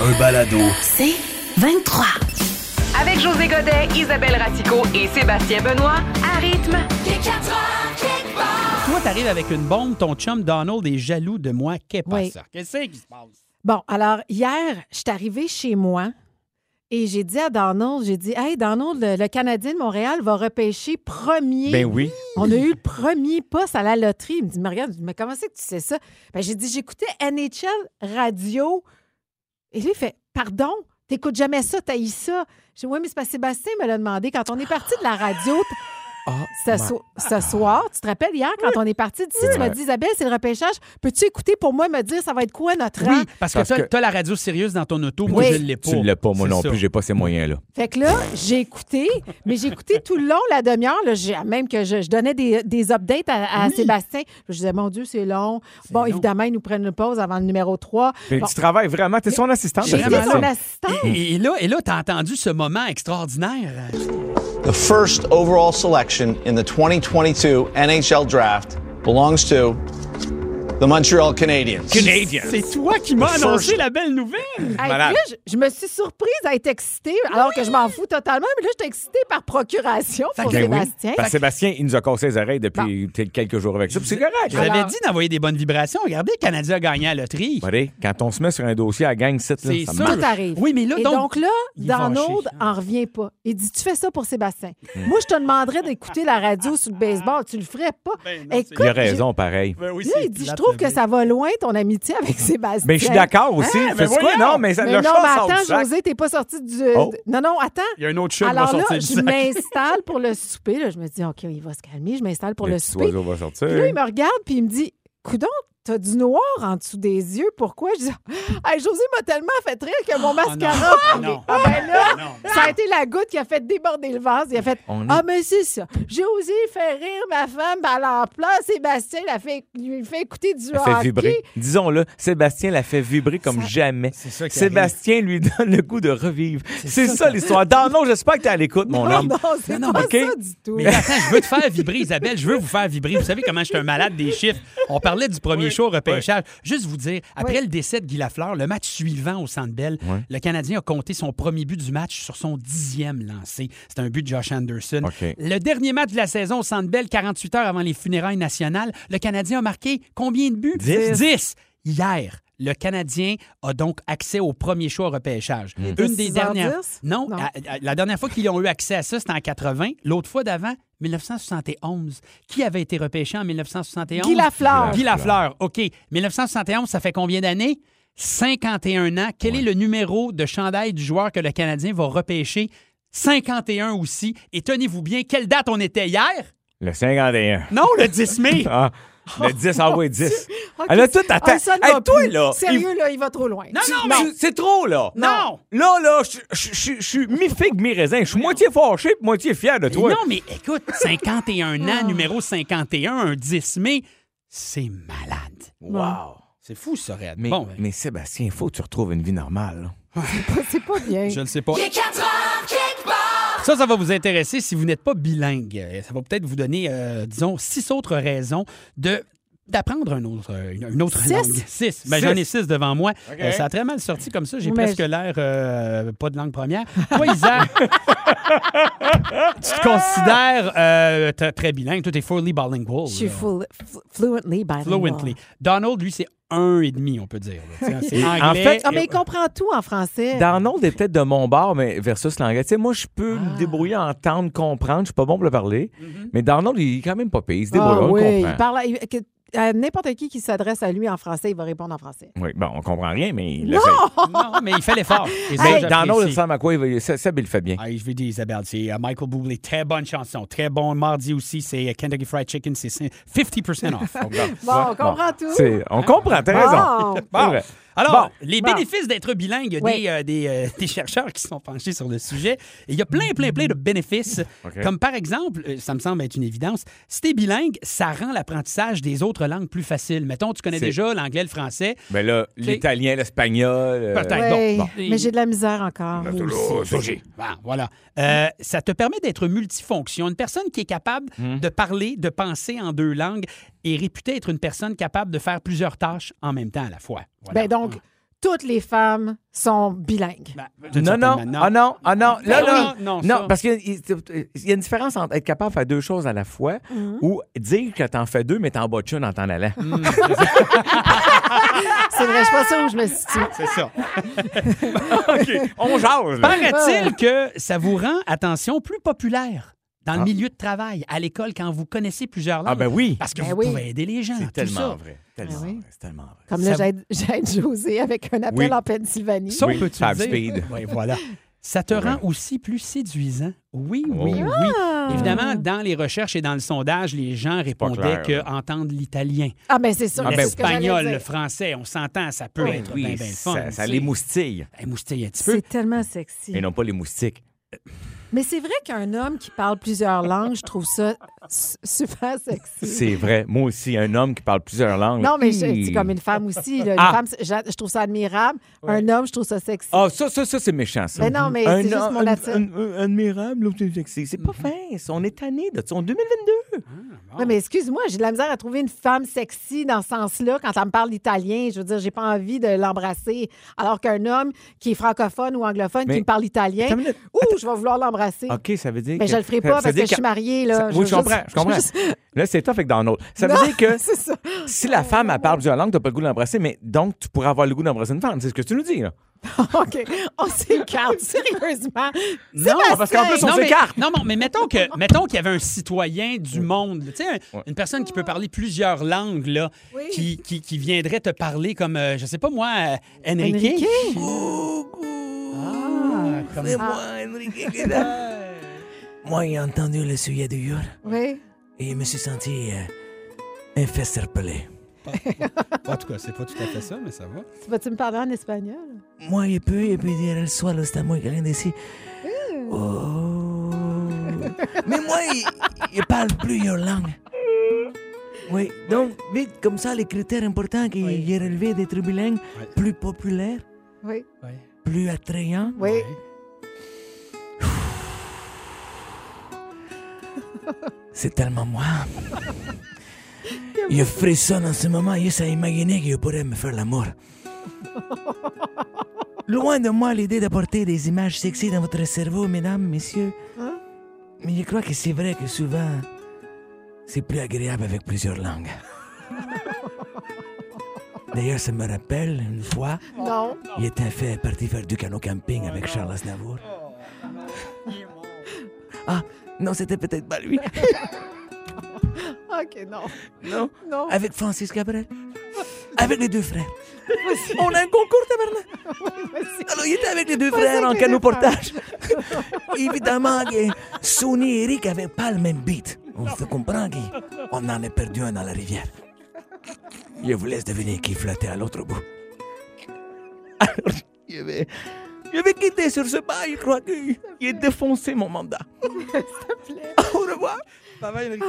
Un balado. C'est 23. Avec José Godet, Isabelle Ratico et Sébastien Benoît, à rythme. Toi, t'arrives avec une bombe, ton chum Donald est jaloux de moi. Qu'est-ce Oui. ça? Qu'est-ce qui se passe? Bon, alors, hier, je suis arrivée chez moi et j'ai dit à Donald, j'ai dit, Hey, Donald, le, le Canadien de Montréal va repêcher premier. Ben oui. On a eu le premier poste à la loterie. Il me dit, mais regarde, mais comment c'est que tu sais ça? Ben, j'ai dit, j'écoutais NHL Radio. Et lui, il fait, pardon, t'écoutes jamais ça, eu ça. J'ai dit, oui, mais c'est que Sébastien me l'a demandé. Quand on est parti de la radio, Ah, ce, ma- so- ce soir, tu te rappelles hier, quand on est parti d'ici, tu m'as dit, Isabelle, c'est le repêchage. Peux-tu écouter pour moi me dire, ça va être quoi notre rang? Oui, parce que Parce que- t'as la radio sérieuse dans ton auto. Moi, Oui. je l'ai pas. Tu ne l'as pas, moi non ça. plus, j'ai pas ces moyens-là. Fait que là, j'ai écouté, mais j'ai écouté tout le long, la demi-heure. Même que je, je donnais des, des updates à, à Sébastien. Je disais, mon Dieu, c'est long. Bon, long. évidemment, ils nous prennent une pause avant le numéro 3. Mais Bon, tu travailles vraiment, tu es son assistante. J'ai été son assistant. Et, et là, et là t'as entendu ce moment extraordinaire. The first overall selection in the 2022 NHL Draft belongs to the Montreal Canadiens. C'est toi qui m'as annoncé first- la belle nouvelle. Hey, là, je, je me suis surprise à être excitée, alors que je m'en fous totalement. Mais là, je suis excitée par procuration pour Ben oui. Sébastien. Parce que Sébastien, il nous a cassé les oreilles depuis quelques jours avec ça. C'est correct. Je vous avais Alors- dit d'envoyer des bonnes vibrations. Regardez, le Canadien a gagné à la loterie. Regardez, quand on se met sur un dossier à gang site, là, C'est ça. Tout arrive. Oui, mais là, Et donc- donc, là. Donald en revient pas. Il dit Tu fais ça pour Sébastien. Moi, je te demanderais d'écouter la radio sur le baseball. Tu le ferais pas. Ben non, Écoute, Il a raison, pareil. Ben oui, Là, c'est il dit, je plate, trouve le que ça va loin, ton amitié avec Sébastien. Mais je suis d'accord aussi. Hein, Fais ben quoi? Non, mais, ça- Mais le non, mais du attends, sac. José, t'es pas sorti du... Oh. Non, non, attends. Il y a un autre chat qui va Alors là, sortir du je m'installe pour le souper. Là, je me dis, OK, il va se calmer. Je m'installe pour le, petit souper. va sortir. Puis là, il me regarde puis il me dit, Coudon, t'as du noir en dessous des yeux. Pourquoi? Je dis, hey, José m'a tellement fait rire que mon mascara... Ah, non. Ah ben là, Non. ça a été la goutte qui a fait déborder le vase. Il a fait On est- Ah, mais c'est ça. José fait rire ma femme, ben alors là, Sébastien la fait, lui fait écouter du Elle fait vibrer. Disons-le, Sébastien l'a fait vibrer comme Ça- jamais. C'est ça qui Sébastien lui donne le goût de revivre. C'est ça ça l'histoire. Non, non, j'espère que t'es à l'écoute, mon Non, homme. non, c'est Non, non, pas OK. ça du tout. Mais attends, je veux te faire vibrer, Isabelle. Je veux vous faire vibrer. Vous savez comment je suis un malade des chiffres. On parlait du premier show au repêchage. Juste vous dire, après le décès de Guy Lafleur, le match suivant au Centre Bell, le Canadien a compté son premier but du match sur son dixième lancé. C'est un but de Josh Anderson. Le dernier match de la saison au Centre Bell, 48 heures avant les funérailles nationales, le Canadien a marqué combien de buts? Dix. 10. Hier. Le Canadien a donc accès au premier choix au repêchage. Une des 6h10? dernières. Non, Non. à- à- la dernière fois qu'ils ont eu accès à ça, c'était en 80. L'autre fois d'avant, 1971. Qui avait été repêché en 1971? Guy Lafleur. Guy Lafleur. OK. 1971, ça fait combien d'années? 51 ans. Quel est le numéro de chandail du joueur que le Canadien va repêcher? 51 aussi. Et tenez-vous bien, quelle date on était hier? Le 51. Non, le 10 mai. Ah, le 10, ah oui, 10. OK, Elle a tout à ah, ne Hey, toi, là, Sérieux, là, il va trop loin. Non, non, tu- C'est trop, là. Non. Là, là, je- je je- je suis mi-figue, mi-raisin. Je suis moitié fâché puis moitié fier de toi. Non, mais écoute, 51 ans, numéro 51, un 10 mai, c'est malade. Wow. C'est fou, ça, Red. Mais, bon, mais Sébastien, il faut que tu retrouves une vie normale. C'est pas bien. je ne sais pas. Ça, ça va vous intéresser si vous n'êtes pas bilingue. Ça va peut-être vous donner, euh, disons, six autres raisons de d'apprendre un autre, euh, une, une autre Six? langue. Six. Ben. J'en ai six devant moi. Euh, ça a très mal sorti comme ça. J'ai Mais presque je- l'air euh, pas de langue première. Toi, Isaac, tu te considères euh, très bilingue. Toi, t'es fully bilingual. Je suis full- fluently bilingual. Fluently. Donald, lui, c'est un et demi, on peut dire. C'est anglais. en fait, Ah, mais il comprend tout en français. Darnold est peut-être de mon bord, mais versus l'anglais. Tu sais, moi, je peux Ah. me débrouiller, entendre, comprendre. Je suis pas bon pour le parler. Mm-hmm. Mais Darnold, il est quand même pas pire. Il se débrouille, Ah on oui, il parle à, il- à n'importe qui qui s'adresse à lui en français, il va répondre en français. Oui, bon, on comprend rien, mais il Non! l'essaie. non, mais il fait l'effort. Ça, Mais. Darnold, il ressemble à quoi? Il Seb, il le fait bien. Ah, je vais dire, Isabelle, c'est euh, Michael Bublé. Très bonne chanson. Très bon. Mardi aussi, c'est euh, Kentucky Fried Chicken. C'est 50 off. Bon, on comprend tout. C'est- On comprend, t'as raison. Bon. Alors, Bon. les Bon. bénéfices d'être bilingue, il y a Oui. des, euh, des, euh, des chercheurs qui sont penchés sur le sujet. Et il y a plein, plein, plein de bénéfices. Comme par exemple, euh, ça me semble être une évidence, si tu es bilingue, ça rend l'apprentissage des autres langues plus facile. Mettons, tu connais déjà l'anglais, le français. Ben là, l'italien, l'espagnol. euh, Peut-être. Ouais, Bon, bon. mais j'ai de la misère encore. voilà. Euh, ça te permet d'être multifonction. Une personne qui est capable Hmm. de parler, de penser en deux langues est réputée être une personne capable de faire plusieurs tâches en même temps à la fois. Voilà. Ben donc, toutes les femmes sont bilingues. Ben, Non, non, manière, ah non, ah non, là, Non, là, non, non, non, parce qu'il y, a- une différence entre être capable de faire deux choses à la fois ou dire que t'en fais deux, mais t'en bats une en t'en allant. C'est vrai, je sais pas ça où je me situe. C'est ça. OK, on jase. Paraît-il que ça vous rend, attention, plus populaire dans le milieu de travail, à l'école, quand vous connaissez plusieurs langues. Ah ben oui, Parce que Ben vous oui. pouvez aider les gens. c'est tellement ça. vrai. Tellement Ben oui. vrai, c'est tellement vrai. Comme là, Ça- j'aide j'aide José avec un appel Oui. en Pennsylvanie. Ça, on le dire? speed. Oui, voilà. Ça te rend aussi plus séduisant? Oui, oui, oui. Ah! Évidemment, dans les recherches et dans le sondage, les gens répondaient qu'entendre l'italien, Ah, ben c'est sûr. Ah, c'est ben, j'allais l'espagnol, le français, on s'entend, ça peut être Oui, bien, bien fun. ça, ça les moustille. Hey, moustille un petit peu. C'est tellement sexy. Et non pas les moustiques. Mais c'est vrai qu'un homme qui parle plusieurs langues, je trouve ça super sexy. C'est vrai. Moi aussi, un homme qui parle plusieurs langues. Non, mais dis comme une femme aussi. là. Une Ah! femme, je, je trouve ça admirable. Un homme, je trouve ça sexy. Ah, ça, ça, ça, c'est méchant, ça. Mais non, mais Un c'est juste mon un- attitude. un- un- Admirable, l'autre, c'est sexy. C'est pas fin. ça. On est tanné de ça. En 2022. Oui, mais excuse-moi, j'ai de la misère à trouver une femme sexy dans ce sens-là quand elle me parle italien. Je veux dire, j'ai pas envie de l'embrasser. Alors qu'un homme qui est francophone ou anglophone Mais- qui me parle italien, ouh, je vais vouloir l'embrasser. OK, ça veut dire Mais que... je le ferai pas ça parce que je suis mariée. Là. Ça- Je oui, je comprends, je comprends. Là, c'est tough avec dans l'autre. Ça veut Non, dire que c'est ça. si la femme, elle parle plusieurs langues, t'as pas le goût de l'embrasser, mais donc, tu pourrais avoir le goût d'embrasser une femme. C'est ce que tu nous dis, là. OK. On s'écarte, sérieusement. Non, parce qu'en plus, on s'écarte. Non, non, mais mettons que mettons qu'il y avait un citoyen du monde, tu sais, un- une personne qui peut parler plusieurs langues, là, Oui. qui, qui, qui viendrait te parler comme, euh, je sais pas moi, euh, Enrique? Enrique? Ah, comme moi, Enrique. Moi, j'ai entendu le sujet du jour Oui. et je me suis senti euh, interpellé. En tout cas, c'est pas tout à fait ça, mais ça va. Tu vas-tu me parler en espagnol? Moi, je peux, je peux dire el suelo está muy caliente ici. Oh. Mais moi, je, je parle plusieurs langues. Oui, donc, vite, comme ça, les critères importants que j'ai relevés d'être bilingue, plus populaire, Oui. plus attrayant, Oui. C'est tellement moi. Je frissonne en ce moment, juste à imaginer que je pourrais me faire l'amour. Loin de moi l'idée d'apporter des images sexy dans votre cerveau, mesdames, messieurs. Mais je crois que c'est vrai que souvent, c'est plus agréable avec plusieurs langues. D'ailleurs, ça me rappelle une fois, Non. il était fait parti faire du canot camping avec Charles Aznavour. Ah, non, c'était peut-être pas lui. OK, non. Non? Non. Avec Francis Cabrel. Avec les deux frères. On a un concours, tabarnak. Alors, il était avec les deux frères en canot portage. Évidemment que Sony et Eric n'avaient pas le même beat. On se comprend qu'on en a perdu un dans la rivière. Je vous laisse deviner qui flottait à l'autre bout. Alors, je vais quitter sur ce pas. Je crois qu'il a défoncé mon mandat. S'il te plaît. Au revoir. Bye bye, Enrique.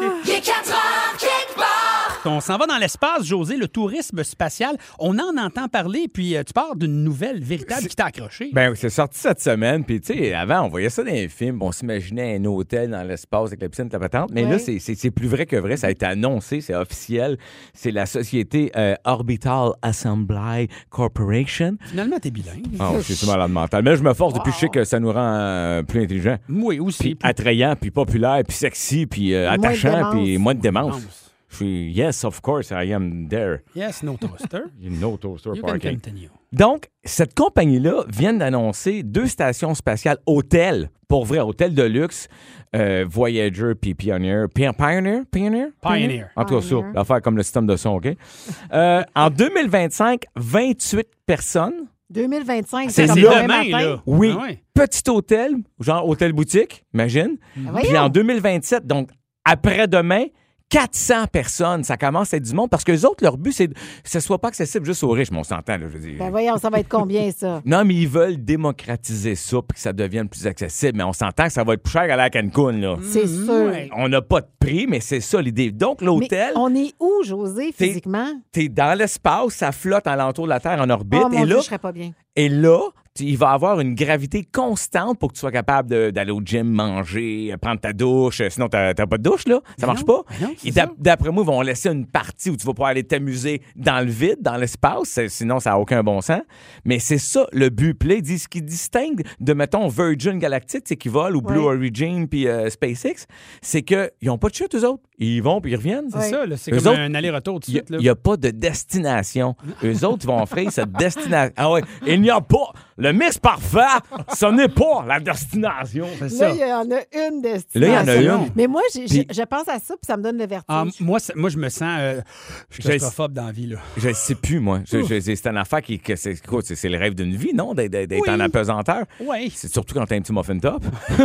On s'en va dans l'espace, José, le tourisme spatial. On en entend parler, puis euh, tu pars d'une nouvelle véritable qui t'a accroché. Ben, c'est sorti cette semaine. Puis, tu sais, avant, on voyait ça dans les films. On s'imaginait un hôtel dans l'espace avec la piscine, la patente. Mais Ouais. là, c'est- c'est c'est plus vrai que vrai. Ça a été annoncé, c'est officiel. C'est la société euh, Orbital Assembly Corporation. Finalement, t'es bilingue. Ah, je suis malade mental. Mais je me force depuis que je sais que ça nous rend euh, plus intelligents. Oui, aussi. Puis Plus- attrayant, puis populaire, puis sexy, puis euh, Moins de attachant, démence. puis moins de démence. Suis, yes, of course, I am there. Yes, no toaster. Know, toaster You can parking. continue. Donc, cette compagnie-là vient d'annoncer deux stations spatiales hôtels, pour vrai, hôtels de luxe, euh, Voyager puis Pioneer. Pi- Pioneer? Pioneer? Pioneer. En tout cas, ça, Pioneer. l'affaire comme le système de son, OK? Euh, en 2025, 28 personnes. 2025, C'est demain là. Oui. Ah ouais. Petit hôtel, genre hôtel boutique, imagine. Ah, Puis en 2027, donc après-demain, 400 personnes, ça commence à être du monde parce que les autres, leur but, c'est que ce soit pas accessible juste aux riches, mais on s'entend, là, je veux dire. Ben voyons, ça va être combien, ça? Non, mais ils veulent démocratiser ça puis que ça devienne plus accessible. Mais on s'entend que ça va être plus cher à la Cancun, là. C'est Mhm, sûr. On n'a pas de prix, mais c'est ça l'idée. Donc, Mais l'hôtel, on est où, José, physiquement? t'es dans l'espace, ça flotte alentour de la Terre en orbite. Oh mon et Dieu, là, je serais pas bien. Et là, il va avoir une gravité constante pour que tu sois capable d'aller au gym, manger, euh, prendre ta douche. Euh, Sinon, t'as pas de douche, là. Ça Mais marche non, pas. non, Et ça. d'après moi, ils vont laisser une partie où tu vas pouvoir aller t'amuser dans le vide, dans l'espace. Sinon, ça n'a aucun bon sens. Mais c'est ça, le but. Disent ce qui distingue de, mettons, Virgin Galactic, c'est qu'ils volent, ou Blue Ouais. Origin, puis euh, SpaceX, c'est qu'ils n'ont pas de chute, eux autres. Ils vont, puis ils reviennent. C'est ça, là. C'est comme autres, un aller-retour tout de Il n'y a, pas de destination. Eux autres, ils vont offrir cette destination. Ah ouais, il n'y a pas. Le mix parfait, ce n'est pas la destination. C'est Là, ça. il y en a une destination. Là, il y en a une. Mais moi, j'ai- j'ai- Puis- je pense à ça, puis ça me donne le vertige. Ah, moi, c'est- moi, je me sens euh, Je- claustrophobe dans la vie. Là. Je ne sais plus, moi. Je- je- c'est une affaire qui. que c'est, écoute, c'est, c'est le rêve d'une vie, non? D'être, d'être Oui. en apesanteur? Oui. C'est surtout quand t'as un petit muffin top.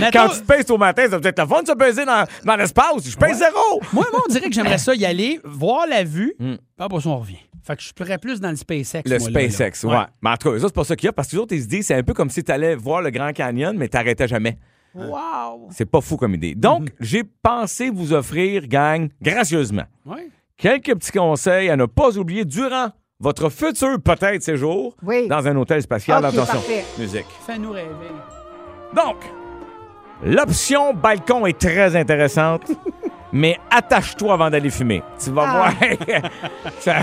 Mais Quand tu te pèses au matin, ça va peut-être le fun de se peser dans, dans l'espace. Je pèse zéro. moi, moi, on dirait que j'aimerais ça y aller, voir la vue, Hmm. puis après ça, on revient. Fait que je serais plus dans le SpaceX. Le moi, là, là. SpaceX, ouais. Mais en tout cas, autres, c'est pas ça qu'il y a, parce que les autres, ils se disent, c'est un peu comme si tu allais voir le Grand Canyon, mais t'arrêtais jamais. Wow! C'est pas fou comme idée. Donc, j'ai pensé vous offrir, gang, gracieusement, Ouais. quelques petits conseils à ne pas oublier durant votre futur, peut-être, séjour Oui. dans un hôtel spatial. Attention, parfait. musique. Fais-nous rêver. Donc, l'option balcon est très intéressante, mais attache-toi avant d'aller fumer. Tu vas Ah. voir. ça,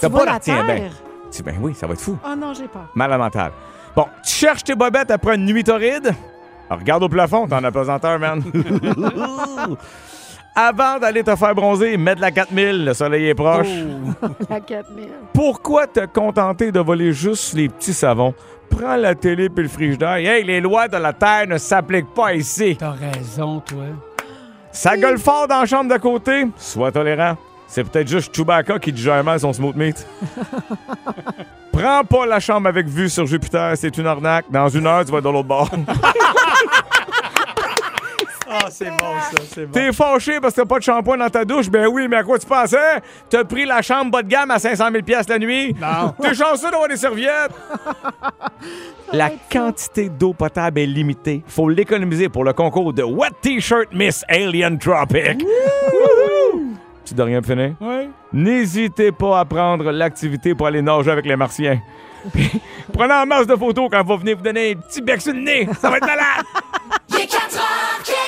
Tu pas la terre? Tu- Ben oui, ça va être fou. Oh non, j'ai peur. Mal à mental. Bon, tu cherches tes bobettes après une nuit torride? Alors, regarde au plafond, t'es en apesanteur, man. Avant d'aller te faire bronzer, mets de la 4000, le soleil est proche. La 4000. Pourquoi te contenter de voler juste les petits savons? Prends la télé puis le frigidaire. Hey, les lois de la Terre ne s'appliquent pas ici. T'as raison, toi. Ça gueule fort dans la chambre d'à côté? Sois tolérant. C'est peut-être juste Chewbacca qui digère mal son smooth meat. Prends pas la chambre avec vue sur Jupiter, c'est une arnaque. Dans une heure, tu vas être de l'autre bord. Ah, c'est bon, ça, c'est bon. T'es fâché parce que t'as pas de shampoing dans ta douche? Ben oui, mais à quoi tu pensais? T'as pris la chambre bas de gamme à 500 000 pièces la nuit? Non. T'es chanceux d'avoir des serviettes! La quantité d'eau potable est limitée. Faut l'économiser pour le concours de Wet T-shirt Miss Alien Tropic. Wouhou! Tu dois rien finir? Ouais. N'hésitez pas à prendre l'activité pour aller nager avec les martiens. Puis, prenez en masse de photos quand va venir vous donner un petit bec sur le nez. Ça va être malade!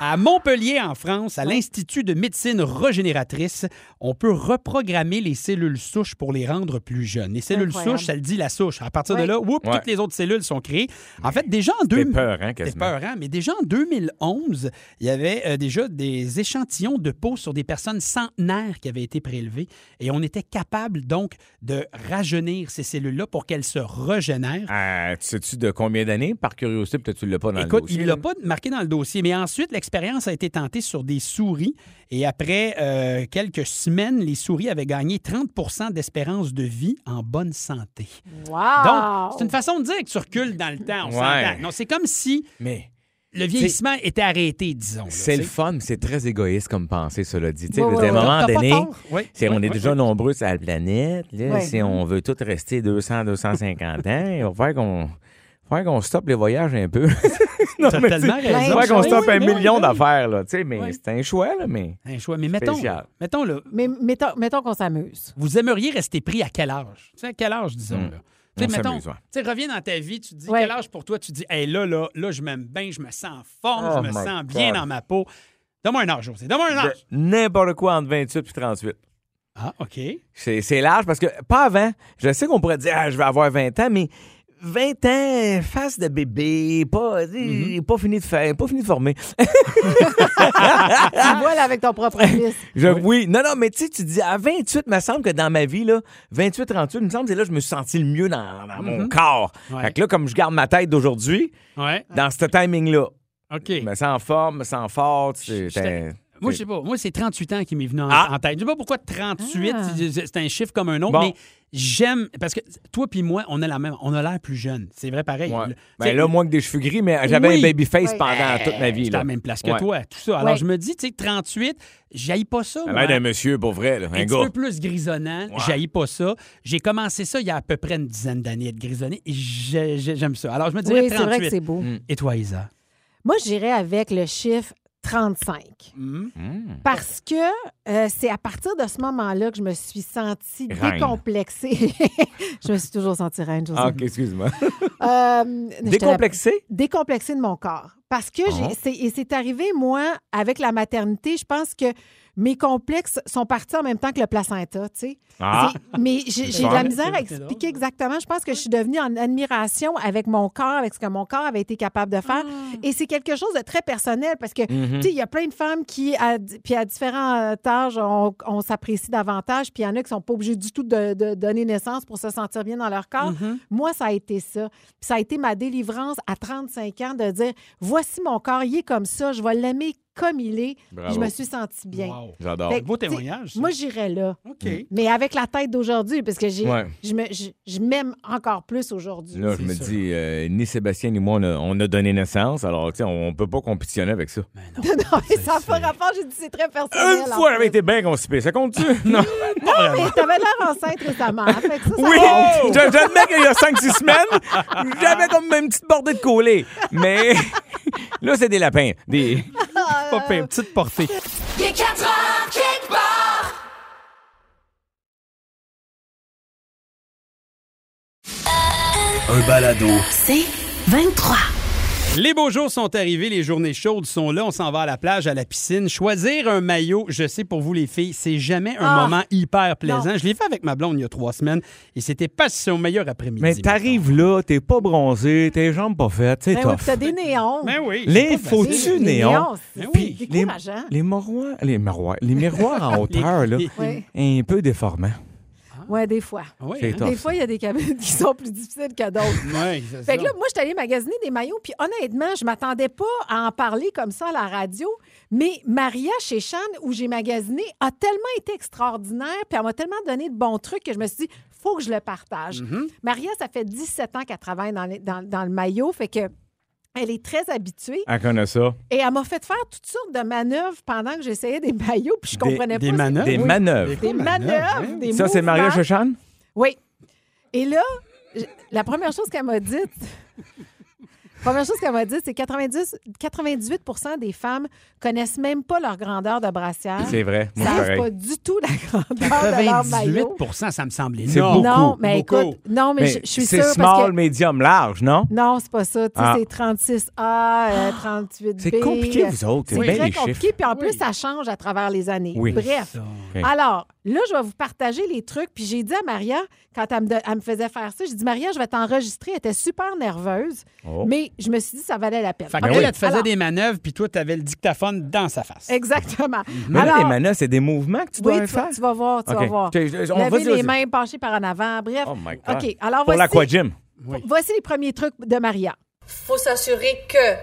À Montpellier, en France, à l'Institut de médecine régénératrice, on peut reprogrammer les cellules souches pour les rendre plus jeunes. Les cellules Incroyable. souches, ça le dit la souche. À partir Oui. de là, whoop, Ouais. toutes les autres cellules sont créées. En fait, déjà en C'est deux... peur, hein, peur, hein? Mais déjà en 2011, il y avait euh, déjà des échantillons de peau sur des personnes centenaires qui avaient été prélevées et on était capable donc de rajeunir ces cellules-là pour qu'elles se régénèrent. Euh, tu sais-tu de combien d'années? Par curiosité, peut-être tu l'as pas dans Écoute, le dossier. il là. l'a pas marqué dans le dossier, mais ensuite, l'expérience a été tentée sur des souris et après euh, quelques semaines, les souris avaient gagné 30% d'espérance de vie en bonne santé. Wow! Donc, c'est une façon de dire que tu recules dans le temps, on Ouais. s'entend. Non, c'est comme si Mais le vieillissement était arrêté, disons. là, c'est le fun, mais c'est très égoïste comme pensée, cela dit. Tu Ouais, ouais, un moment donné. Oui, c'est- oui, on est oui, déjà oui. nombreux sur la planète. Là. Si on veut tous rester 200, 250 ans, il va falloir qu'on falloir qu'on stoppe les voyages un peu. non, T'as mais tellement raison. Qu'on Oui, stoppe oui, un oui, million oui. d'affaires. là, tu sais, Mais Oui. c'est un choix, là, mais... Un choix. Mais mettons, Spécial. mettons là, Mais mettons, mettons qu'on s'amuse. vous aimeriez rester pris à quel âge? Tu sais, à quel âge, disons, Hmm. là? Tu sais, On mettons, s'amuse, ouais. tu sais, reviens dans ta vie, tu te dis Ouais. quel âge pour toi? Tu te dis, hey, là, là, là, je m'aime bien, je me sens en forme, Oh je me my sens bien God. dans ma peau. Donne-moi un âge, José. Donne-moi un De âge. N'importe quoi entre 28 et 38. Ah, OK. C'est c'est large parce que, pas avant, je sais qu'on pourrait dire, ah, je vais avoir 20 ans, mais 20 ans, face de bébé, pas, Mm-hmm. pas fini de faire, pas fini de former. tu vois, là, avec ton propre fils. Je- oui. non, non, mais tu sais, tu dis, à 28, il me semble que dans ma vie, là, 28, 38, il me semble que c'est là que je me suis senti le mieux dans, dans mon corps. Mm-hmm. Ouais. Fait que là, comme je garde ma tête d'aujourd'hui, Ouais. dans ce timing-là, OK. je me sens en forme, je me sens fort. Moi, je sais pas. Moi, c'est 38 ans qui m'est venu en, Ah. en tête. Je sais pas pourquoi 38, Ah. c'est- c'est un chiffre comme un autre, Bon. mais j'aime parce que toi puis moi, on a la même, on a l'air plus jeune. C'est vrai pareil. Ouais. Le- Ben là, moins que des cheveux gris, mais j'avais Oui. un baby face Oui. pendant toute ma vie. j'étais à Là. la même place que Ouais. toi, tout ça. Alors Ouais. je me dis, tu sais, 38, j'haïs pas ça. L'air d'un monsieur, pour vrai, là, un un petit gars. peu plus grisonnant. J'haïs pas ça. J'ai commencé ça il y a à peu près une dizaine d'années, être grisonné. Et j'ai- j'ai- j'aime ça. Alors, je me dirais Oui, c'est vrai 38. que c'est beau. Mm. Et toi, Isa? Moi, j'irais avec le chiffre 35. Hmm? Parce que euh, c'est à partir de ce moment-là que je me suis sentie Reine. décomplexée. je me suis toujours sentie reine, José. Ah, OK, excuse-moi. Euh, j'étais la- Décomplexé? décomplexée de mon corps. Parce que j'ai, Oh. c'est, et c'est arrivé, moi, avec la maternité, je pense que mes complexes sont partis en même temps que le placenta, tu sais. Ah. Mais j'ai, de la misère à expliquer drôle. exactement. Je pense que je suis devenue en admiration avec mon corps, avec ce que mon corps avait été capable de faire. Et c'est quelque chose de très personnel parce que, Mhm. tu sais, il y a plein de femmes qui, à, puis à différents euh, âges, on, on s'apprécie davantage. Puis il y en a qui sont pas obligés du tout de, de donner naissance pour se sentir bien dans leur corps. Mm-hmm. Moi, ça a été ça. Puis ça a été ma délivrance à 35 ans de dire voici mon corps, il est comme ça, je vais l'aimer comme il est. Bravo. je me suis sentie bien. Wow. J'adore. Beau témoignage, ça. Moi, j'irais là. OK. Mais avec la tête d'aujourd'hui, parce que j'ai, Ouais. je, me, je, je m'aime encore plus aujourd'hui. Là, je me sûr. dis, euh, ni Sébastien ni moi, on a, on a donné naissance. Alors, tu sais, on peut pas compétitionner avec ça. non, mais ça n'a pas rapport, j'ai dit c'est très personnel. Une en fois, fait. j'avais été bien constipé. Ça compte-tu? non. Non, mais t'avais l'air enceinte récemment. Fait que ça, ça Oui! compte. Je- J'admets qu'il y a 5-6 semaines, j'avais comme une petite bordée de collés. Mais là, c'est des lapins. Des... Pas pire, petite portée. Il est 4 heures quelque part. Un balado. C'est 23. Les beaux jours sont arrivés, les journées chaudes sont là, on s'en va à la plage, à la piscine. Choisir un maillot, je sais pour vous les filles, c'est jamais un Ah, moment hyper plaisant. non. Je l'ai fait avec ma blonde il y a trois semaines et c'était pas son meilleur après-midi. Mais t'arrives là, t'es pas bronzé, tes jambes pas faites, c'est Ben oui, tough. t'as des néons. Mais oui. Les Les néons? Ben c'est oui. Les, décourageant. les miroirs, les miroirs, les miroirs en hauteur, là, Les- Oui, un peu déformants. Ouais, des fois. Ah oui, hein? Des fois, il y a des cabines qui sont plus difficiles que d'autres. C'est Fait ça. que là, moi, je suis allée magasiner des maillots, puis honnêtement, je m'attendais pas à en parler comme ça à la radio, mais Maria chez Chan, où j'ai magasiné, a tellement été extraordinaire, puis elle m'a tellement donné de bons trucs que je me suis dit, faut que je le partage. Mm-hmm. Maria, ça fait 17 ans qu'elle travaille dans, les- dans- dans le maillot, fait que elle est très habituée. Elle connaît ça. Et elle m'a fait faire toutes sortes de manœuvres pendant que j'essayais des maillots, puis je Des- comprenais des pas. manœuvres? Des manœuvres. Des manœuvres, des Ça, c'est Maria. Chochan? Oui. Et là, la première chose qu'elle m'a dite, première chose qu'elle m'a dit, c'est 90, 98% des femmes connaissent même pas leur grandeur de brassière. C'est vrai. Moi, savent pareil. pas du tout la grandeur de leur 98 maillot. ça me semble C'est énorme. beaucoup. Non, mais beaucoup. écoute, non, mais, Mais je, je suis c'est sûre small, parce que... medium, large, non? Non, c'est pas ça. Ah. c'est 36A, euh, 38B. C'est compliqué, vous autres. C'est C'est bien très les compliqué, chiffres. puis en plus, Oui. ça change à travers les années. Oui. Bref. Alors, là, je vais vous partager les trucs. Puis j'ai dit à Maria, quand elle me, de- elle me faisait faire ça, j'ai dit, Maria, je vais t'enregistrer. Elle était super nerveuse, Oh. mais je me suis dit, ça valait la peine. Fait OK? qu'elle, elle te faisait Alors, des manœuvres, puis toi, tu avais le dictaphone dans sa face. Exactement. Mais là, les manœuvres, c'est des mouvements que tu dois oui, tu, faire? vas- tu vas voir, tu vas voir. OK, je- on- Lever vas-y, les mains penchées par en avant. Bref. Oh my God. OK. Alors, Pour voici, les premiers trucs de Maria. faut s'assurer que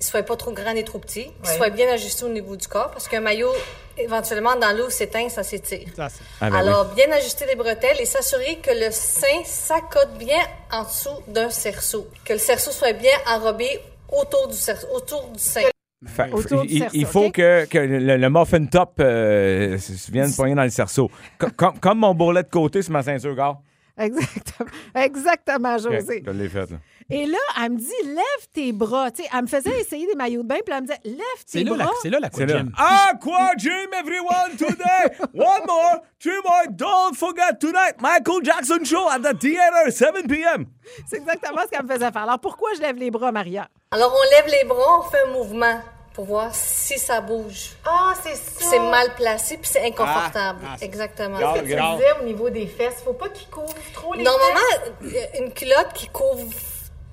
il soit pas trop grand ni trop petit, qu'il soit bien ajusté au niveau du corps, parce qu'un maillot, éventuellement, dans l'eau s'éteint, ça s'étire. Ah, ben Alors, bien ajuster les bretelles et s'assurer que le sein s'accote bien en dessous d'un cerceau. Que le cerceau soit bien enrobé autour du, cerceau, autour du sein. Fait- Autour du il, cerceau, il faut que, que le, le muffin top euh, vienne poigner dans le cerceau. Co- Comme, comme mon bourrelet de côté sur ma ceinture, gars. Exactement. Exactement, José. Je l'ai fait. là. Et là, elle me dit, lève tes bras. Tu sais, elle me faisait essayer des maillots de bain, puis elle me disait, lève C'est tes là, bras. la- c'est là C'est là. l'aquagym. Aqua Gym, everyone, today? One more, two more. Don't forget tonight, Michael Jackson show at the theater, 7 p.m. C'est exactement ce qu'elle me faisait faire. Alors, pourquoi je lève les bras, Maria? Alors, on lève les bras, on fait un mouvement pour voir si ça bouge. Ah, c'est ça. C'est mal placé, puis c'est inconfortable. Ah, ah, c'est- Exactement. Regarde, Tu disais au niveau des fesses, faut pas qu'ils couvrent trop les Normalement, euh, une culotte qui couvre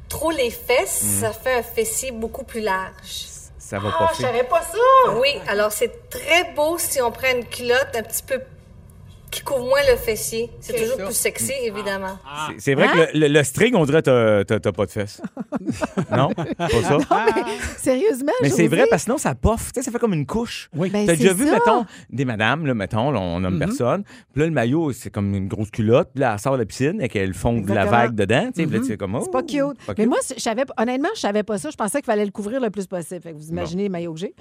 trop les fesses, Mhm. ça fait un fessier beaucoup plus large. Ça va Ah, pas je savais pas ça. Oui, alors c'est très beau si on prend une culotte un petit peu qui couvre moins le fessier. C'est toujours plus sexy, évidemment. C'est- C'est vrai Hein? que le, le- le string, on dirait que t'as- pas de fesses. non? Pas ça? Sérieusement, Mais c'est vrai parce que sinon, ça poffe. Tu sais, ça fait comme une couche. Oui. Ben, T'as c'est déjà vu, ça. mettons, des madames, là, mettons, là, on nomme personne. Puis là, le maillot, c'est comme une grosse culotte. Puis là, elle sort de la piscine et qu'elle fond de la vague dedans. Tu sais, puis là, tu sais, comme, C'est pas oh, cute. pas Mais cute. moi, je savais, honnêtement, je savais pas ça. Je pensais qu'il fallait le couvrir le plus possible. Fait que vous imaginez les maillots que j'ai.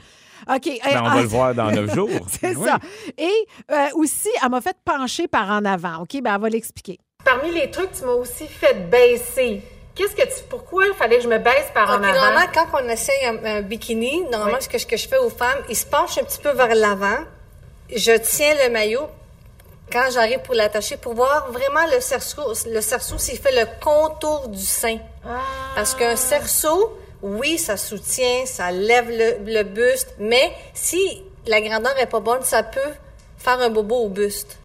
OK. Ben, on va le voir dans neuf jours. C'est ça. Et euh, aussi, elle m'a fait pencher par en avant. OK? Ben, elle va l'expliquer. Parmi les trucs, tu m'as aussi fait baisser. Qu'est-ce que tu. Pourquoi il fallait que je me baisse par en avant? normalement, quand on essaye un, un bikini, normalement, ce, que, ce que je fais aux femmes, ils se penchent un petit peu vers l'avant. Je tiens le maillot quand j'arrive pour l'attacher pour voir vraiment le cerceau, le cerceau s'il fait le contour du sein. Parce qu'un cerceau, oui, ça soutient, ça lève le, le buste, mais si la grandeur est pas bonne, ça peut faire un bobo au buste.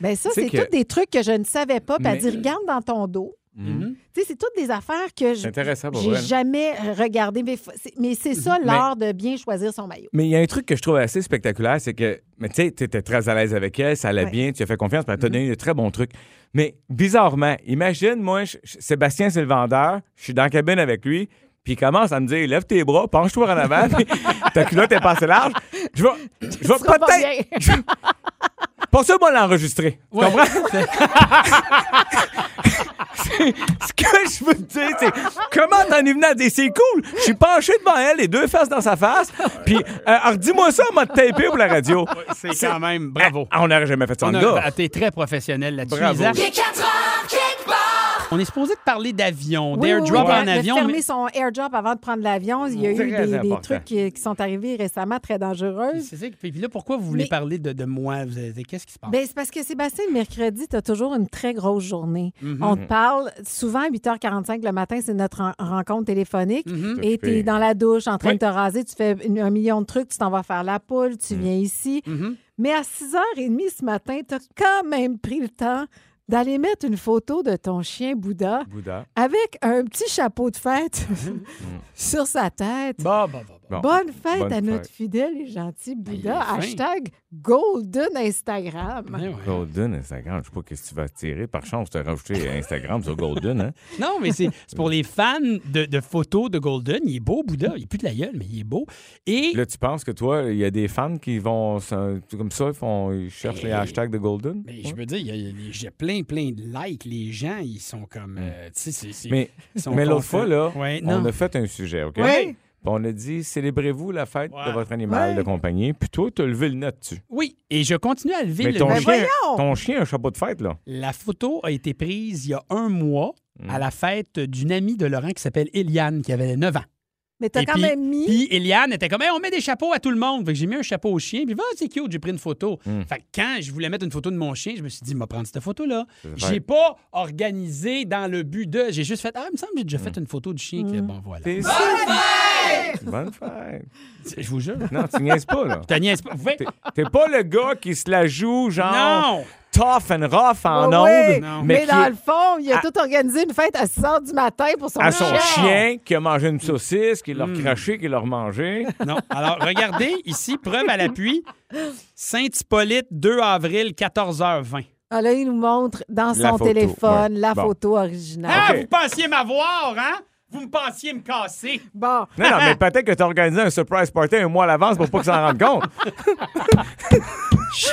Ben ça, c'est que- tous des trucs que je ne savais pas. Puis elle Mais- dit, regarde dans ton dos. Mhm. Tu sais, c'est toutes des affaires que j'ai jamais regardé. Mais, c'est- mais c'est ça Mais- l'art de bien choisir son maillot. Mais il y a un truc que je trouve assez spectaculaire, c'est que, tu sais, tu étais très à l'aise avec elle, ça allait Ouais. bien, tu as fait confiance, puis elle t'a donné de très bons trucs. Mais bizarrement, imagine, moi, je- je- Sébastien, c'est le vendeur, je suis dans la cabine avec lui, puis il commence à me dire lève tes bras, penche-toi en avant, puis ta culotte est passée large. Je vais, je vais peut-être. je- Pas ça, moi, l'enregistrer. Tu comprends? C'est- Ce que je veux te dire, c'est comment t'en es venu à dire c'est cool. Je suis penché devant elle, les deux faces dans sa face. Puis, euh, alors dis-moi ça, m'a tapé pour la radio. C'est quand même bravo. Ah, on n'aurait jamais fait ça en On gars. a, t'es très professionnel là-dessus. Bravo. On est supposé de parler d'avion, Oui, d'airdrop oui, en de avion. fermer mais- son airdrop avant de prendre l'avion. Il y a eu des, trucs qui, qui sont arrivés récemment très dangereux. C'est ça. Puis là, pourquoi vous voulez Mais- parler de, de moi? Vous avez- Qu'est-ce qui se passe? Ben, c'est parce que Sébastien, le mercredi, tu as toujours une très grosse journée. Mhm. On te parle souvent à 8h45 le matin, c'est notre ren- rencontre téléphonique. Mhm. Et tu es dans la douche en train Oui. de te raser, tu fais un million de trucs, tu t'en vas faire la poule, tu viens ici. Mhm. Mais à 6h30 ce matin, tu as quand même pris le temps d'aller mettre une photo de ton chien Bouddha Bouddha. avec un petit chapeau de fête sur sa tête. Bon, bon, bon, bon. Bon. Bonne fête Bonne à notre fidèle et gentil il Bouddha. est. Hashtag Golden Instagram. Ouais, ouais. Golden Instagram, je sais pas qu'est-ce que tu vas tirer. Par chance, tu as rajouté Instagram sur Golden, hein? Non, mais c'est c'est pour les fans de, de photos de Golden. Il est beau, Bouddha. Il est plus de la gueule, mais il est beau. Et Là, tu penses que toi, il y a des fans qui vont comme ça, ils, font, ils cherchent les hashtags de Golden? mais je veux dire, il y a- plein, plein de likes. Les gens, ils sont comme. euh, tu sais, c'est- c'est- Mais, ils sont mais l'autre fois, là, Ouais, on a fait un sujet, OK? Oui. Puis on a dit, célébrez-vous la fête Ouais. de votre animal Ouais. de compagnie. Puis toi, tu as levé le nez dessus. Oui, et je continue à lever Mais le ton, Ben nez. chien, voyons! ton chien a un chapeau de fête, là. La photo a été prise il y a un mois Mm. à la fête d'une amie de Laurent qui s'appelle Eliane, qui avait 9 ans. Mais t'as quand puis- même mis. Puis Eliane était comme, Hey, on met des chapeaux à tout le monde. Fait que j'ai mis un chapeau au chien. Puis, va, c'est cute, j'ai pris une photo. Mm. Fait que quand je voulais mettre une photo de mon chien, je me suis dit, m'a prendre cette photo-là. J'ai pas organisé dans le but de. J'ai juste fait, ah, il me semble que j'ai déjà fait une photo du chien. Puis, Bon, voilà. T'es Bonne fête! Je vous jure. Non, tu niaises pas, là. Je te niaise pas. T'es- T'es pas le gars qui se la joue, genre, Non! tough and rough en ondes, ouais. Mais, qui dans est le fond, il a à- tout organisé une fête à 6 h du matin pour son à son chien. chien qui a mangé une saucisse, qui l'a Mm. craché, qui l'a remangé. Non. Alors, regardez ici, preuve à l'appui. Saint-Hippolyte, 2 avril, 14h20. Ah, là, il nous montre dans La son photo, téléphone ouais. la Bon. photo originale. Ah, OK. vous pensiez m'avoir, hein? Vous me pensiez me casser. Bon. Non, non, mais peut-être que tu as organisé un surprise party un mois à l'avance pour pas qu'ils s'en rendent compte. Je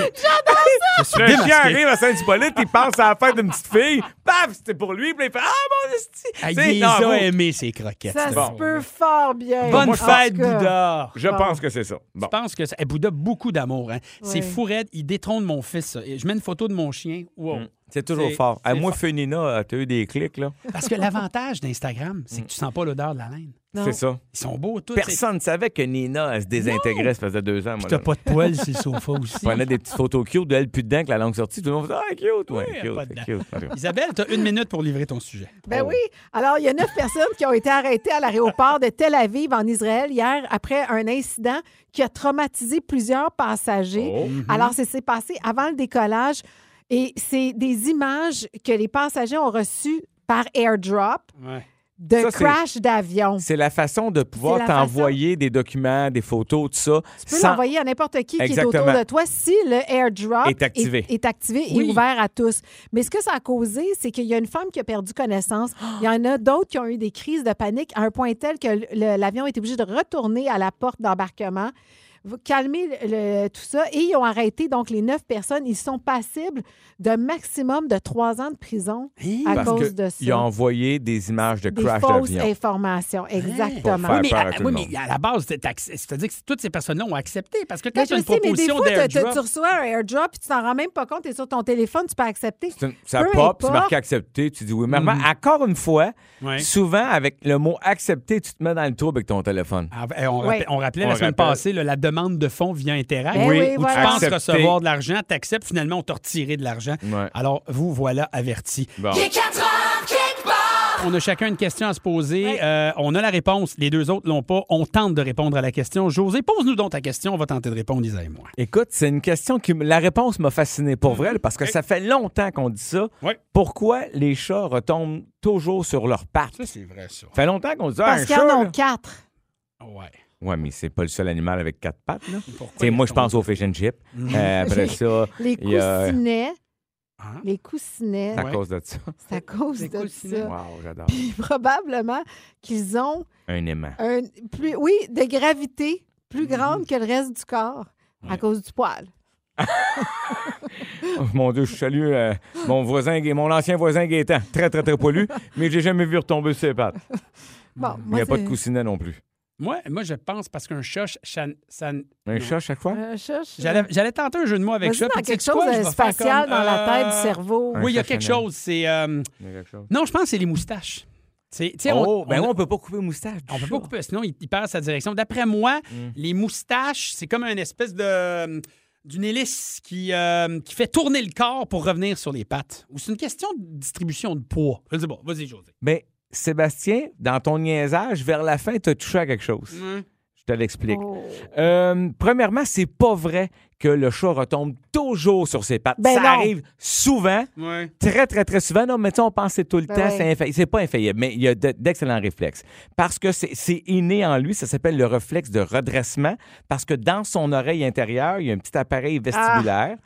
suis Le chien arrive à Saint-Hippolyte, il pense à la fête d'une petite fille. Paf, c'était pour lui. Puis il fait Ah, mon esti. Ah, il sais, les non, a vous- aimés, ces croquettes. Ça c'est se peut fort bien. Bonne fête. Bouddha. Je Bon. pense que c'est ça. Bon. Je pense que ça. Eh, Bouddha, beaucoup d'amour. Hein. C'est Oui. fou raide. Il détrône mon fils. ça. Je mets une photo de mon chien. Wow. Mm. C'est toujours C'est- fort. À c'est moi, fort. Fénina, t'as eu des clics, là. Parce que l'avantage d'Instagram, c'est que tu sens pas l'odeur de la laine. C'est ça. Ils sont beaux tous. Personne ne savait que Nina, elle se désintégrait, ça faisait deux ans. Moi, t'as pas de poils sur le sofa aussi. Je prenais des petites photos cute d'elle plus dedans que la langue sortie. Tout le monde faisait Ah, cute, ouais, Oui, cute, cute. Isabelle, t'as une minute pour livrer ton sujet. Ben Oh. oui. Alors, il y a neuf personnes qui ont été arrêtées à l'aéroport de Tel Aviv, en Israël, hier, après un incident qui a traumatisé plusieurs passagers. Oh. Alors, ça s'est passé avant le décollage. Et c'est des images que les passagers ont reçues par airdrop. Ouais. de Ça, crash d'avion. C'est la façon de pouvoir t'envoyer des documents, des photos, tout ça. Tu peux l'envoyer à n'importe qui qui est autour de toi si le airdrop Est activé. est, est activé Oui. et ouvert à tous. Mais ce que ça a causé, c'est qu'il y a une femme qui a perdu connaissance. Il y en a d'autres qui ont eu des crises de panique à un point tel que l'avion est obligé de retourner à la porte d'embarquement. Calmer le- tout ça. Et ils ont arrêté donc les neuf personnes. Ils sont passibles d'un maximum de trois ans de prison à Parce cause que de ça. il a envoyé des images de des crash fausses informations. Exactement. Pour Oui, mais, à, à oui, mais à la base, c'est-à-dire que toutes ces personnes-là ont accepté. Parce que quand tu as une sais, proposition d'airdrop... tu reçois un airdrop et tu t'en rends même pas compte. Tu es sur ton téléphone, tu peux accepter. Une- Ça Peu pop, tu marques accepter, tu dis oui. Mais remarque, encore une fois, souvent, avec le mot accepter, tu te mets dans le trouble avec ton téléphone. Ah, eh, On, Oui. rappelait, on rappelait On la semaine rappelle. passée là, la demande de fonds via Interact. Ben oui, où voilà. tu penses Accepter. recevoir de l'argent, tu acceptes, finalement, on t'a retiré de l'argent. Ouais. Alors, vous voilà avertis. Bon. Il est 4 heures, quelque part. On a chacun une question à se poser. Euh, on a la réponse. Les deux autres l'ont pas. On tente de répondre à la question. José, pose-nous donc ta question. On va tenter de répondre, Isa et moi. Écoute, c'est une question qui. La réponse m'a fasciné pour vrai, là, parce que ça fait longtemps qu'on dit ça. Pourquoi les chats retombent toujours sur leurs pattes? Ça, c'est vrai, ça. Ça fait longtemps qu'on dit ah, Parce un qu'il y chat. en a là. quatre. Ouais. Ouais, mais c'est pas le seul animal avec quatre pattes. Là. Moi, je pense au fish and chip. Euh, après Les- ça, Les il y a- coussinets. Hein? Les coussinets. c'est à Ouais. cause de ça. C'est à cause Les de coussinets. ça. Wow, j'adore. Puis probablement qu'ils ont Un aimant. un plus, oui, de gravité plus grande que le reste du corps à cause du poil. Oh, mon Dieu, je salue euh, mon voisin, mon ancien voisin Gaétan. Très, très, très poilu, mais j'ai jamais vu retomber ses pattes. Bon, Il n'y a pas de coussinet non plus. Moi, moi, je pense parce qu'un chat, ça, ça- Un chat chaque fois? Un chat, je- J'allais, j'allais tenter un jeu de mots avec Vas-y ça. dans puis tu sais quelque quoi, chose je de vais faire spatial comme, dans la tête, euh, du cerveau. Un Oui, il y a chat quelque Chanel. chose. C'est. euh, Il y a quelque chose. Non, je pense que c'est les moustaches. C'est- tu sais, Oh, ben on- on peut pas couper moustache. On peut pas couper, sinon il, il perd sa direction. D'après moi, Mm. les moustaches, c'est comme une espèce de d'une hélice qui, euh, qui fait tourner le corps pour revenir sur les pattes. Ou c'est une question de distribution de poids. Je dis bon, vas-y, José. Ben, Sébastien, dans ton niaisage, vers la fin, tu as touché à quelque chose. Je te l'explique. Oh. Euh, premièrement, c'est pas vrai que le chat retombe toujours sur ses pattes. Ben ça non. arrive souvent, Ouais. très, très, très souvent. Non, mais tu sais, on pense que c'est tout le Ben temps, ouais. c'est infaillible. C'est pas infaillible, mais il y a de- d'excellents réflexes. Parce que c'est c'est inné en lui, ça s'appelle le réflexe de redressement, parce que dans son oreille intérieure, il y a un petit appareil vestibulaire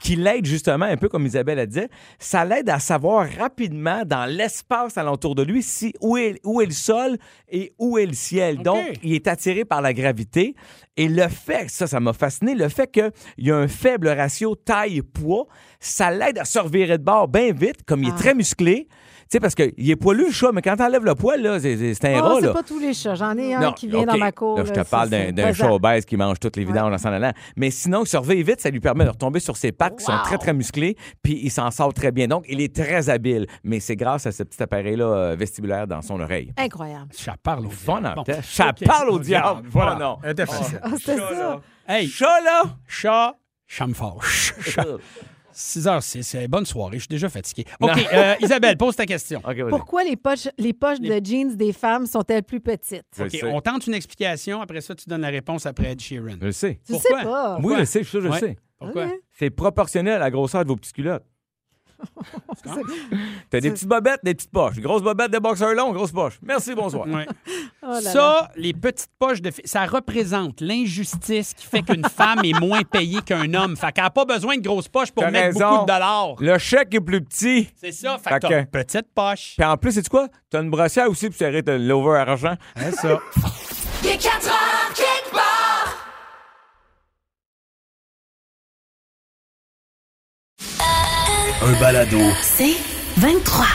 qui l'aide justement, un peu comme Isabelle a dit, ça l'aide à savoir rapidement dans l'espace alentour de lui si, où, est, où est le sol et où est le ciel. Donc, il est attiré par la gravité. Et le fait, ça, ça m'a fasciné, le fait y a un faible ratio taille-poids, ça l'aide à se revirer de bord bien vite, comme il est Ah. très musclé. Tu sais, parce qu'il est poilu, le chat, mais quand t'enlèves le poil, là, c'est- c'est c'est un Oh, rat, c'est là. pas tous les chats. J'en ai un Non, qui vient dans ma cour. Là, je là, te parle c'est d'un chat obèse qui mange toutes les vidanges en s'en allant. Mais sinon, il se réveille vite, ça lui permet de retomber sur ses pattes qui sont très, très musclées, puis il s'en sort très bien. Donc, il est très habile. Mais c'est grâce à ce petit appareil-là euh, vestibulaire dans son oreille. Incroyable. Ça parle au diable. Bon. Ça parle au diable. Voilà. Oh, non. Facile. Ah, c'était ça. Hey, Chat, là! chat, ça me fâche. Chat. 6h06, c'est bonne soirée. Je suis déjà fatigué. OK, euh, Isabelle, pose ta question. Pourquoi les poches, les poches de jeans des femmes sont-elles plus petites? OK, sais. on tente une explication. Après ça, tu donnes la réponse après Ed Sheeran. Je le sais. Tu Pourquoi? sais pas. Oui, je le sais, je je Ouais. sais. Pourquoi? C'est proportionnel à la grosseur de vos petites culottes. T'as des petites bobettes, des petites poches. Grosses bobettes, des boxeurs longs, grosses poches. Merci, bonsoir. Ouais. Oh là là. Ça, les petites poches de filles, ça représente l'injustice qui fait qu'une femme est moins payée qu'un homme. Fait qu'elle n'a pas besoin de grosses poches pour mettre raison. beaucoup de dollars. Le chèque est plus petit. C'est ça. Fait, que une petite poche. Puis en plus, c'est quoi? T'as une brossière aussi pour serrer ton l'over argent. C'est ça. Un balado. C'est 23.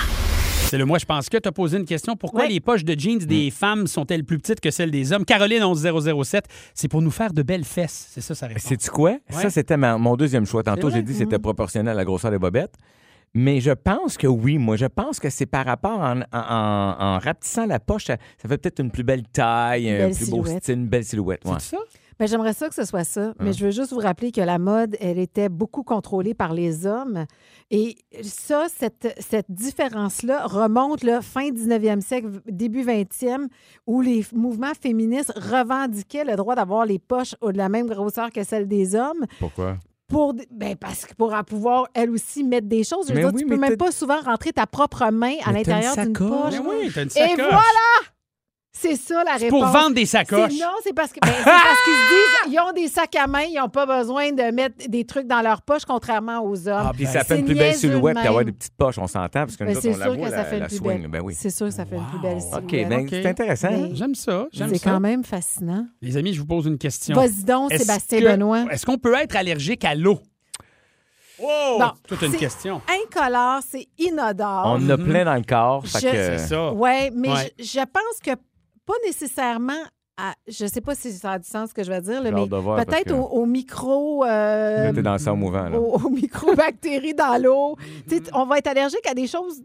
C'est le moi, je pense que tu as posé une question. Pourquoi Ouais. les poches de jeans des femmes sont-elles plus petites que celles des hommes? Caroline 11007, c'est pour nous faire de belles fesses. C'est ça sa réponse. Sais-tu quoi? Ça, c'était ma- mon deuxième choix. Tantôt, j'ai dit que c'était proportionnel à la grosseur des bobettes. Mais je pense que oui, moi, je pense que c'est par rapport en, en, en- en rapetissant la poche, ça, ça fait peut-être une plus belle taille, un Belle plus beau silhouette. style, une belle silhouette. ouais. C'est ça? Ben, J'aimerais ça que ce soit ça, mais je veux juste vous rappeler que la mode, elle était beaucoup contrôlée par les hommes. Et ça, cette, cette différence-là remonte là, fin 19e siècle, début 20e, où les mouvements féministes revendiquaient le droit d'avoir les poches de la même grosseur que celles des hommes. Pourquoi? Pour, ben parce que pour pouvoir, elle aussi, mettre des choses. Je veux Mais dire, oui, tu peux même pas souvent rentrer ta propre main à l'intérieur d'une poche. Mais oui, t'as une Et sacoche. voilà! C'est ça la C'est réponse. pour vendre des sacoches. Non, c'est parce que ben, c'est parce qu'ils se disent ils ont des sacs à main, ils n'ont pas besoin de mettre des trucs dans leur poche, contrairement aux hommes. Ah, puis ben, ça fait une plus belle silhouette d'avoir des petites poches, on s'entend, parce que nous Ben, autres, c'est on la sûr voit, que ça la, fait la une plus swing. belle. Ben oui. C'est sûr que ça fait une plus belle silhouette. OK, ben, OK. c'est intéressant. J'aime ça, j'aime C'est quand même fascinant. Les amis, je vous pose une question. Vas-y donc, Sébastien que- Benoît. Est-ce qu'on peut être allergique à l'eau? Oh! Bon, toute une question. Incolore, c'est inodore. On en a plein dans le corps. C'est ça. Oui, mais Ouais. Je, je pense que pas nécessairement. À, je sais pas si ça a du sens ce que je vais dire, là, mais peut-être que- au, au micro. euh, dans le sang mouvant. Là. aux, aux microbactéries dans l'eau. Tu sais, on va être allergique à des choses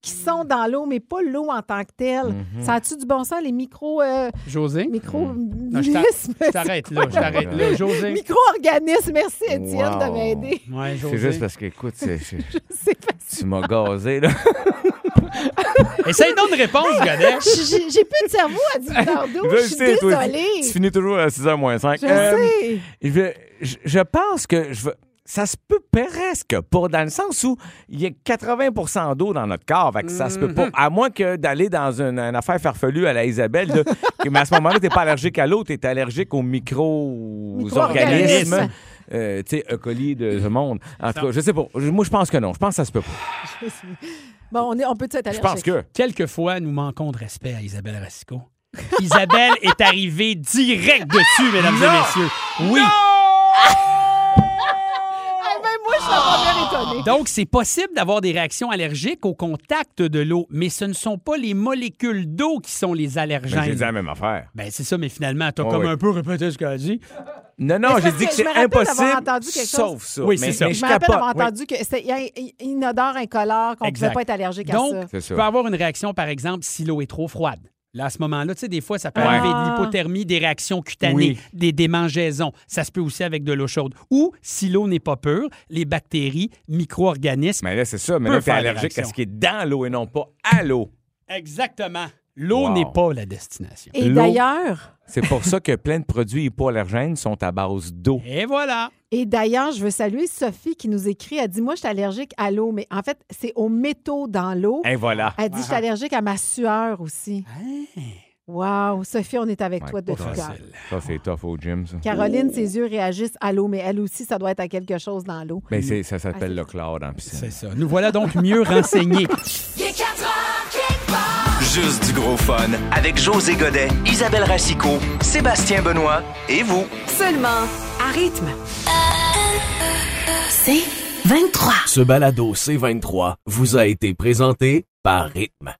qui sont dans l'eau, mais pas l'eau en tant que telle. Mhm. Ça a-tu du bon sens, les micro... euh, José? micro Non, je t'a- je t'arrête là, je t'arrête là. José? Micro-organismes. Merci, Étienne, de m'aider. Ouais, C'est juste parce que, écoute, c'est- tu m'as gazé, là. Essaye donc de répondre, Godet. J'ai j'ai plus de cerveau à 18h12. Je suis désolée. Tu finis toujours à 6h moins 5. Je sais. je, je pense que je veux- ça se peut presque pas, dans le sens où il y a 80% d'eau dans notre corps. Fait que ça se peut pas. À moins que d'aller dans une, une affaire farfelue à la Isabelle, de- que- mais à ce moment-là, tu n'es pas allergique à l'eau, tu es allergique aux micro-organismes. Micro-organismes. Euh, tu sais, E. coli de ce monde. En tout cas, je sais pas. Moi, je pense que non. Je pense que ça se peut pas. Bon, on, est, on peut-tu être Je pense que. Quelquefois, nous manquons de respect à Isabelle Racicot. Isabelle est arrivée direct dessus, mesdames et messieurs. Oui ben, moi, je suis la étonnée. Donc, c'est possible d'avoir des réactions allergiques au contact de l'eau, mais ce ne sont pas les molécules d'eau qui sont les Mais J'ai allergènes. dit la même affaire. Ben, c'est ça, mais finalement, t'as Oh, comme oui. un peu répété ce qu'elle a dit. Non, non, j'ai dit que c'est impossible, entendu quelque chose. sauf ça. Oui, c'est ça. mais Je me rappelle capote. avoir Oui. entendu que c'était il y a une odeur incolore, qu'on ne pouvait pas être allergique Donc, à ça. C'est tu peux avoir une réaction, par exemple, si l'eau est trop froide. Là, à ce moment-là, tu sais, des fois, ça peut Ah. arriver de l'hypothermie, des réactions cutanées, Oui. des démangeaisons. Ça se peut aussi avec de l'eau chaude. Ou, si l'eau n'est pas pure, les bactéries, micro-organismes. Mais là, c'est ça. Mais là, t'es faire des allergique à ce qui est dans l'eau et non pas à l'eau. Exactement. L'eau Wow. n'est pas la destination. Et d'ailleurs, C'est pour ça que plein de produits hypoallergènes sont à base d'eau. Et voilà. et d'ailleurs, je veux saluer Sophie qui nous écrit. Elle dit Moi, je suis allergique à l'eau, mais en fait, c'est aux métaux dans l'eau. Et voilà. Elle dit Je suis allergique à ma sueur aussi. Wow, Sophie, on est avec Ouais, toi de tout cœur. facile. Ça, c'est tough au gym, ça. Caroline, ses yeux réagissent à l'eau, mais elle aussi, ça doit être à quelque chose dans l'eau. Mais c'est- ça s'appelle le chlore en piscine. C'est ça. Nous voilà donc mieux renseignés. Juste du gros fun avec José Godet, Isabelle Racicot, Sébastien Benoît et vous. Seulement à rythme. C'est 23. Ce balado C23 vous a été présenté par Rythme.